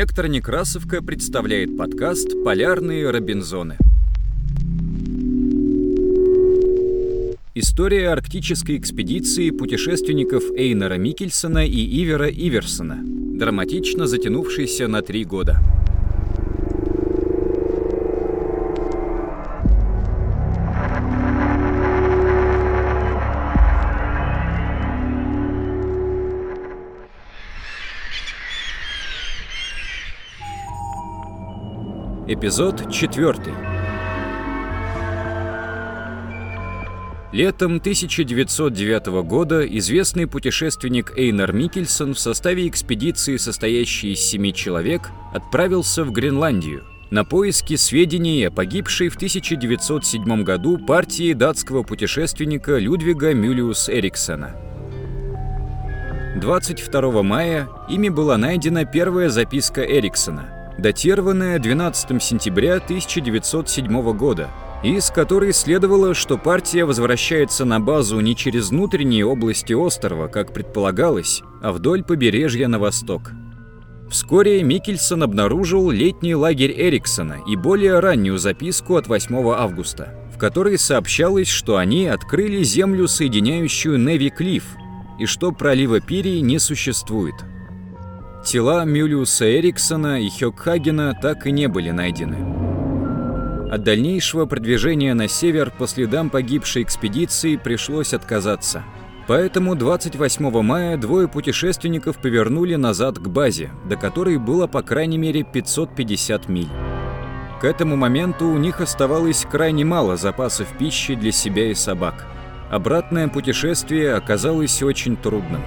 Вектор Некрасовка представляет подкаст «Полярные Робинзоны». История арктической экспедиции путешественников Эйнера Микельсона и Ивера Иверсона, драматично затянувшейся на три года. Эпизод 4. Летом 1909 года известный путешественник Эйнар Микельсон в составе экспедиции, состоящей из семи человек, отправился в Гренландию на поиски сведений о погибшей в 1907 году партии датского путешественника Людвига Мюлиус Эриксона. 22 мая ими была найдена первая записка Эриксона – датированная 12 сентября 1907 года, из которой следовало, что партия возвращается на базу не через внутренние области острова, как предполагалось, а вдоль побережья на восток. Вскоре Микельсон обнаружил летний лагерь Эриксона и более раннюю записку от 8 августа, в которой сообщалось, что они открыли землю, соединяющую Неви Клифф, и что пролива Пири не существует – Тела Мюлиуса Эриксона и Хёкхагена так и не были найдены. От дальнейшего продвижения на север по следам погибшей экспедиции пришлось отказаться. Поэтому 28 мая двое путешественников повернули назад к базе, до которой было по крайней мере 550 миль. К этому моменту у них оставалось крайне мало запасов пищи для себя и собак. Обратное путешествие оказалось очень трудным.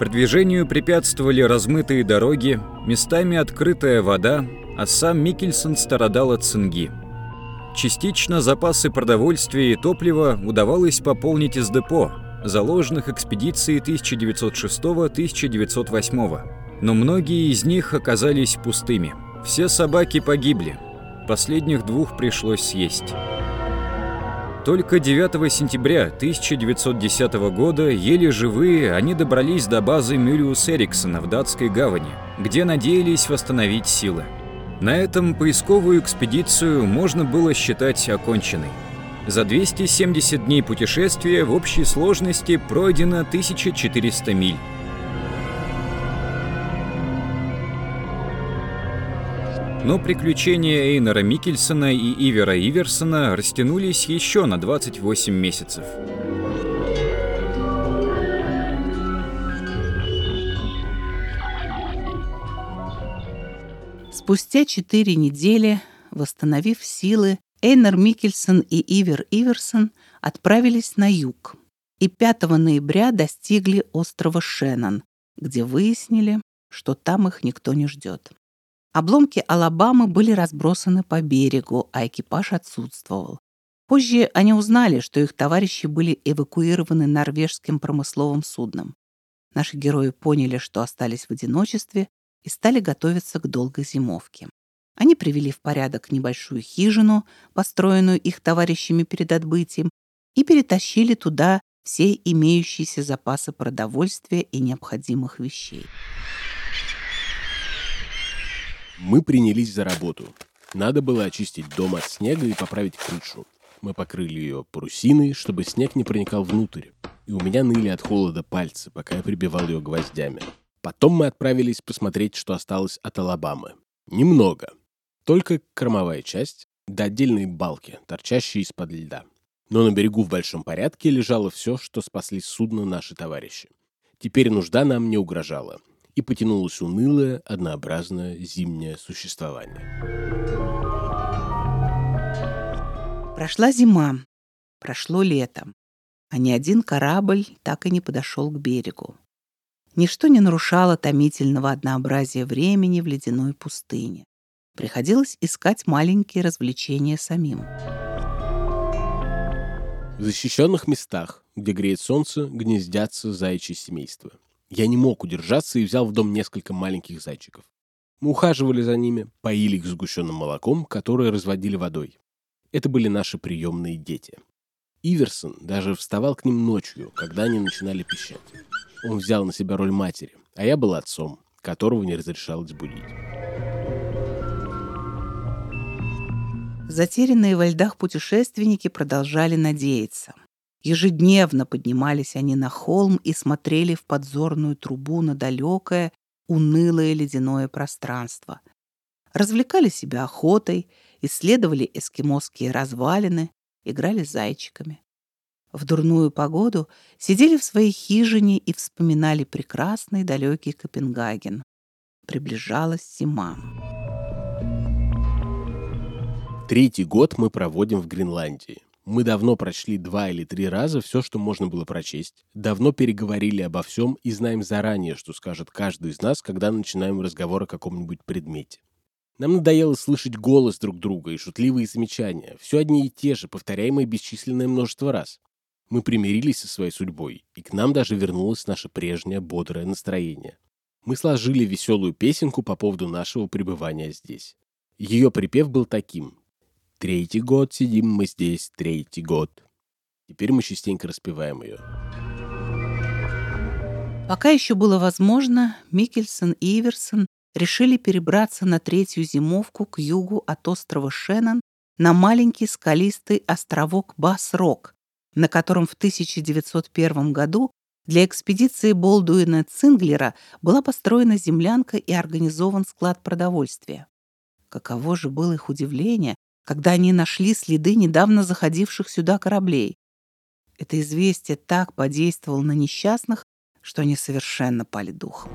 Продвижению препятствовали размытые дороги, местами открытая вода, а сам Микельсон страдал от цинги. Частично запасы продовольствия и топлива удавалось пополнить из депо, заложенных экспедицией 1906-1908, но многие из них оказались пустыми. Все собаки погибли, последних двух пришлось съесть. Только 9 сентября 1910 года, еле живые, они добрались до базы Мюриус Эриксона в датской гавани, где надеялись восстановить силы. На этом поисковую экспедицию можно было считать оконченной. За 270 дней путешествия в общей сложности пройдено 1400 миль. Но приключения Эйнера Микельсона и Ивера Иверсона растянулись еще на 28 месяцев. Спустя четыре недели, восстановив силы, Эйнер Микельсон и Ивер Иверсон отправились на юг и 5 ноября достигли острова Шеннон, где выяснили, что там их никто не ждет. Обломки Алабамы были разбросаны по берегу, а экипаж отсутствовал. Позже они узнали, что их товарищи были эвакуированы норвежским промысловым судном. Наши герои поняли, что остались в одиночестве и стали готовиться к долгой зимовке. Они привели в порядок небольшую хижину, построенную их товарищами перед отбытием, и перетащили туда все имеющиеся запасы продовольствия и необходимых вещей. Мы принялись за работу. Надо было очистить дом от снега и поправить крышу. Мы покрыли ее парусиной, чтобы снег не проникал внутрь. И у меня ныли от холода пальцы, пока я прибивал ее гвоздями. Потом мы отправились посмотреть, что осталось от Алабамы. Немного. Только кормовая часть, да отдельные балки, торчащие из-под льда. Но на берегу в большом порядке лежало все, что спасли судно наши товарищи. Теперь нужда нам не угрожала и потянулось унылое, однообразное зимнее существование. Прошла зима, прошло лето, а ни один корабль так и не подошел к берегу. Ничто не нарушало томительного однообразия времени в ледяной пустыне. Приходилось искать маленькие развлечения самим. В защищенных местах, где греет солнце, гнездятся заячьи семейства. Я не мог удержаться и взял в дом несколько маленьких зайчиков. Мы ухаживали за ними, поили их сгущенным молоком, которое разводили водой. Это были наши приемные дети. Иверсон даже вставал к ним ночью, когда они начинали пищать. Он взял на себя роль матери, а я был отцом, которого не разрешалось будить. Затерянные во льдах путешественники продолжали надеяться. Ежедневно поднимались они на холм и смотрели в подзорную трубу на далекое, унылое ледяное пространство. Развлекали себя охотой, исследовали эскимосские развалины, играли зайчиками. В дурную погоду сидели в своей хижине и вспоминали прекрасный далекий Копенгаген. Приближалась зима. Третий год мы проводим в Гренландии. Мы давно прочли два или три раза все, что можно было прочесть, давно переговорили обо всем и знаем заранее, что скажет каждый из нас, когда начинаем разговор о каком-нибудь предмете. Нам надоело слышать голос друг друга и шутливые замечания, все одни и те же, повторяемые бесчисленное множество раз. Мы примирились со своей судьбой, и к нам даже вернулось наше прежнее бодрое настроение. Мы сложили веселую песенку по поводу нашего пребывания здесь. Ее припев был таким. «Третий год сидим мы здесь, третий год». Теперь мы частенько распеваем ее. Пока еще было возможно, Микельсон и Иверсон решили перебраться на третью зимовку к югу от острова Шеннон на маленький скалистый островок Бас-Рок, на котором в 1901 году для экспедиции Болдуина Цинглера была построена землянка и организован склад продовольствия. Каково же было их удивление, когда они нашли следы недавно заходивших сюда кораблей. Это известие так подействовало на несчастных, что они совершенно пали духом.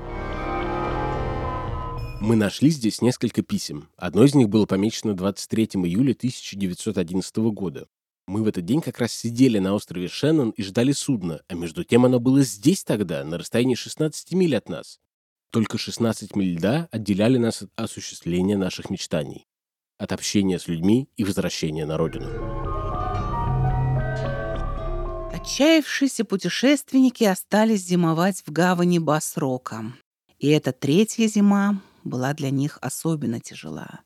Мы нашли здесь несколько писем. Одно из них было помечено 23 июля 1911 года. Мы в этот день как раз сидели на острове Шеннон и ждали судна, а между тем оно было здесь тогда, на расстоянии 16 миль от нас. Только 16 миль льда отделяли нас от осуществления наших мечтаний, от общения с людьми и возвращения на родину. Отчаявшиеся путешественники остались зимовать в гавани Басрока. И эта третья зима была для них особенно тяжела.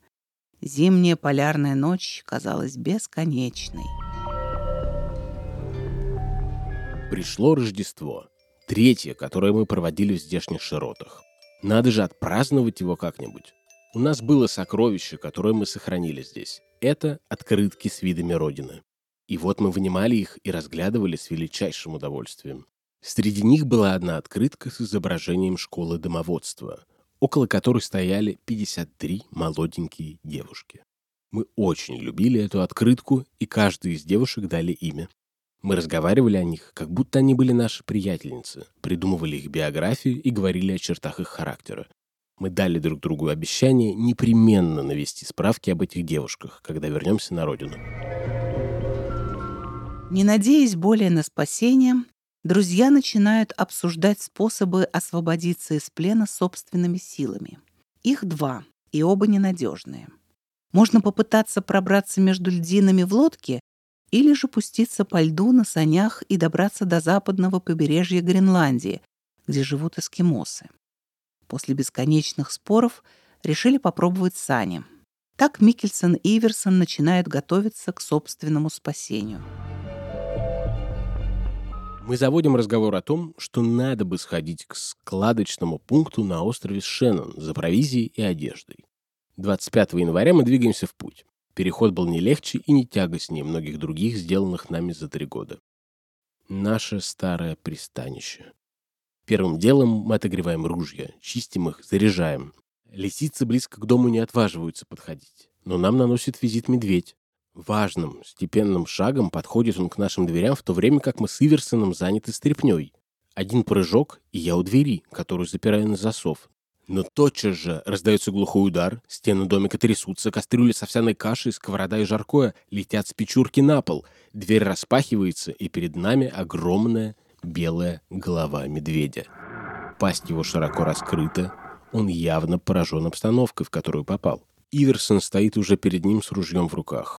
Зимняя полярная ночь казалась бесконечной. Пришло Рождество. Третье, которое мы проводили в здешних широтах. Надо же отпраздновать его как-нибудь. У нас было сокровище, которое мы сохранили здесь. Это открытки с видами Родины. И вот мы вынимали их и разглядывали с величайшим удовольствием. Среди них была одна открытка с изображением школы домоводства, около которой стояли 53 молоденькие девушки. Мы очень любили эту открытку, и каждой из девушек дали имя. Мы разговаривали о них, как будто они были наши приятельницы, придумывали их биографию и говорили о чертах их характера. Мы дали друг другу обещание непременно навести справки об этих девушках, когда вернемся на родину. Не надеясь более на спасение, друзья начинают обсуждать способы освободиться из плена собственными силами. Их два, и оба ненадежные. Можно попытаться пробраться между льдинами в лодке или же пуститься по льду на санях и добраться до западного побережья Гренландии, где живут эскимосы. После бесконечных споров решили попробовать сани. Так Микельсон и Иверсон начинают готовиться к собственному спасению. Мы заводим разговор о том, что надо бы сходить к складочному пункту на острове Шеннон за провизией и одеждой. 25 января мы двигаемся в путь. Переход был не легче и не тягостнее многих других, сделанных нами за три года. Наше старое пристанище. Первым делом мы отогреваем ружья, чистим их, заряжаем. Лисицы близко к дому не отваживаются подходить, но нам наносит визит медведь. Важным, степенным шагом подходит он к нашим дверям, в то время как мы с Иверсоном заняты стряпнёй. Один прыжок, и я у двери, которую запираю на засов. Но тотчас же раздается глухой удар, стены домика трясутся, кастрюли с овсяной кашей, сковорода и жаркое летят с печурки на пол. Дверь распахивается, и перед нами огромная белая голова медведя. Пасть его широко раскрыта, он явно поражен обстановкой, в которую попал. Иверсон стоит уже перед ним с ружьем в руках.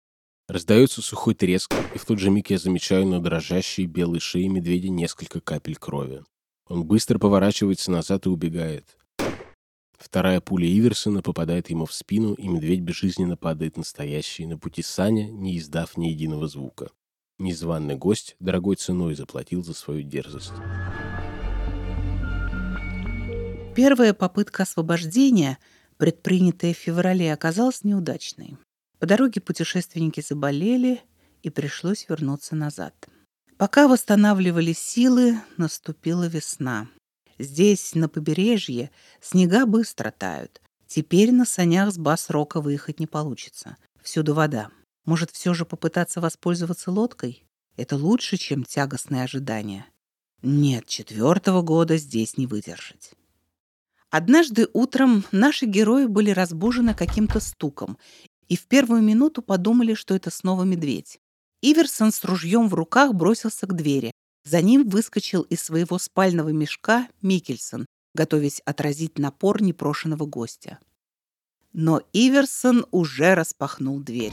Раздается сухой треск, и в тот же миг я замечаю на дрожащей белой шее медведя несколько капель крови. Он быстро поворачивается назад и убегает. Вторая пуля Иверсона попадает ему в спину, и медведь безжизненно падает настоящий на пути Саня, не издав ни единого звука. Незваный гость дорогой ценой заплатил за свою дерзость. Первая попытка освобождения, предпринятая в феврале, оказалась неудачной. По дороге путешественники заболели, и пришлось вернуться назад. Пока восстанавливали силы, наступила весна. Здесь, на побережье, снега быстро тают. Теперь на санях с Бас-Рока выехать не получится. Всюду вода. Может, все же попытаться воспользоваться лодкой? Это лучше, чем тягостное ожидание. Нет, четвертого года здесь не выдержать. Однажды утром наши герои были разбужены каким-то стуком и в первую минуту подумали, что это снова медведь. Иверсон с ружьем в руках бросился к двери. За ним выскочил из своего спального мешка Микельсон, готовясь отразить напор непрошенного гостя. Но Иверсон уже распахнул дверь.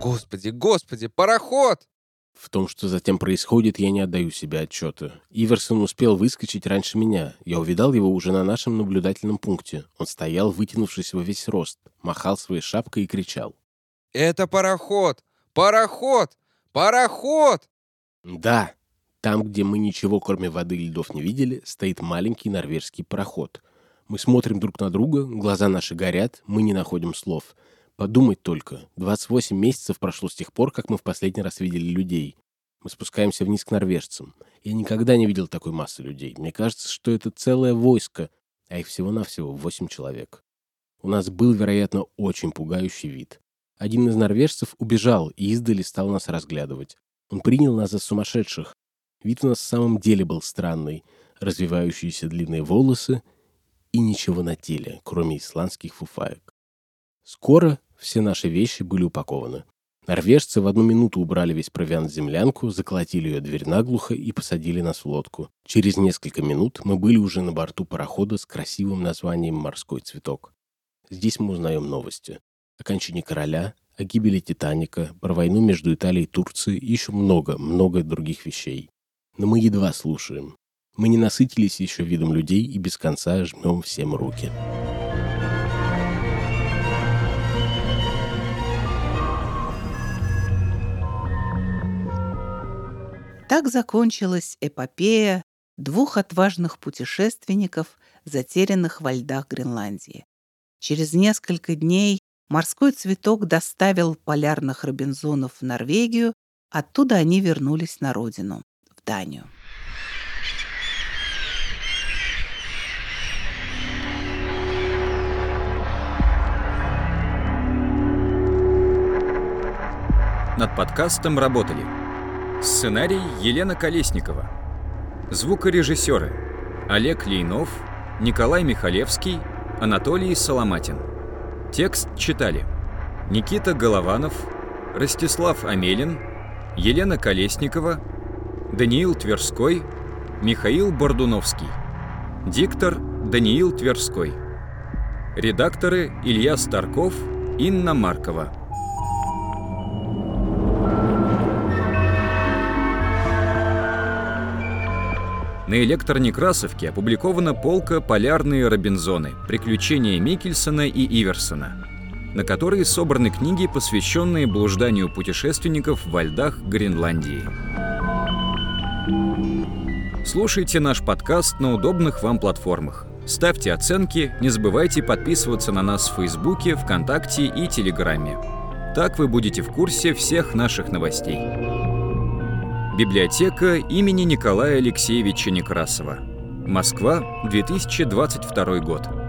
Господи, господи, пароход! В том, что затем происходит, я не отдаю себе отчета. Иверсон успел выскочить раньше меня. Я увидал его уже на нашем наблюдательном пункте. Он стоял, вытянувшись во весь рост, махал своей шапкой и кричал. Это пароход! Пароход! Пароход! Да, там, где мы ничего, кроме воды и льдов, не видели, стоит маленький норвежский пароход. Мы смотрим друг на друга, глаза наши горят, мы не находим слов — Подумать только, 28 месяцев прошло с тех пор, как мы в последний раз видели людей. Мы спускаемся вниз к норвежцам. Я никогда не видел такой массы людей. Мне кажется, что это целое войско, а их всего-навсего 8 человек. У нас был, вероятно, очень пугающий вид. Один из норвежцев убежал и издали стал нас разглядывать. Он принял нас за сумасшедших. Вид у нас в самом деле был странный. Развивающиеся длинные волосы и ничего на теле, кроме исландских фуфаек. Скоро все наши вещи были упакованы. Норвежцы в одну минуту убрали весь провиант в землянку, заколотили ее дверь наглухо и посадили нас в лодку. Через несколько минут мы были уже на борту парохода с красивым названием «Морской цветок». Здесь мы узнаем новости. О кончине короля, о гибели Титаника, про войну между Италией и Турцией и еще много, много других вещей. Но мы едва слушаем. Мы не насытились еще видом людей и без конца жмем всем руки. Так закончилась эпопея двух отважных путешественников, затерянных во льдах Гренландии. Через несколько дней морской цветок доставил полярных робинзонов в Норвегию, оттуда они вернулись на родину, в Данию. Над подкастом работали Сценарий Елена Колесникова. Звукорежиссеры Олег Лейнов, Николай Михалевский, Анатолий Соломатин. Текст читали Никита Голованов, Ростислав Амелин, Елена Колесникова, Даниил Тверской, Михаил Бордуновский. Диктор Даниил Тверской. Редакторы Илья Старков, Инна Маркова. На электронекрасовке опубликована полка «Полярные Робинзоны. Приключения Микельсона и Иверсона», на которой собраны книги, посвященные блужданию путешественников во льдах Гренландии. Слушайте наш подкаст на удобных вам платформах. Ставьте оценки, не забывайте подписываться на нас в Фейсбуке, ВКонтакте и Телеграме. Так вы будете в курсе всех наших новостей. Библиотека имени Николая Алексеевича Некрасова. Москва, 2022 год.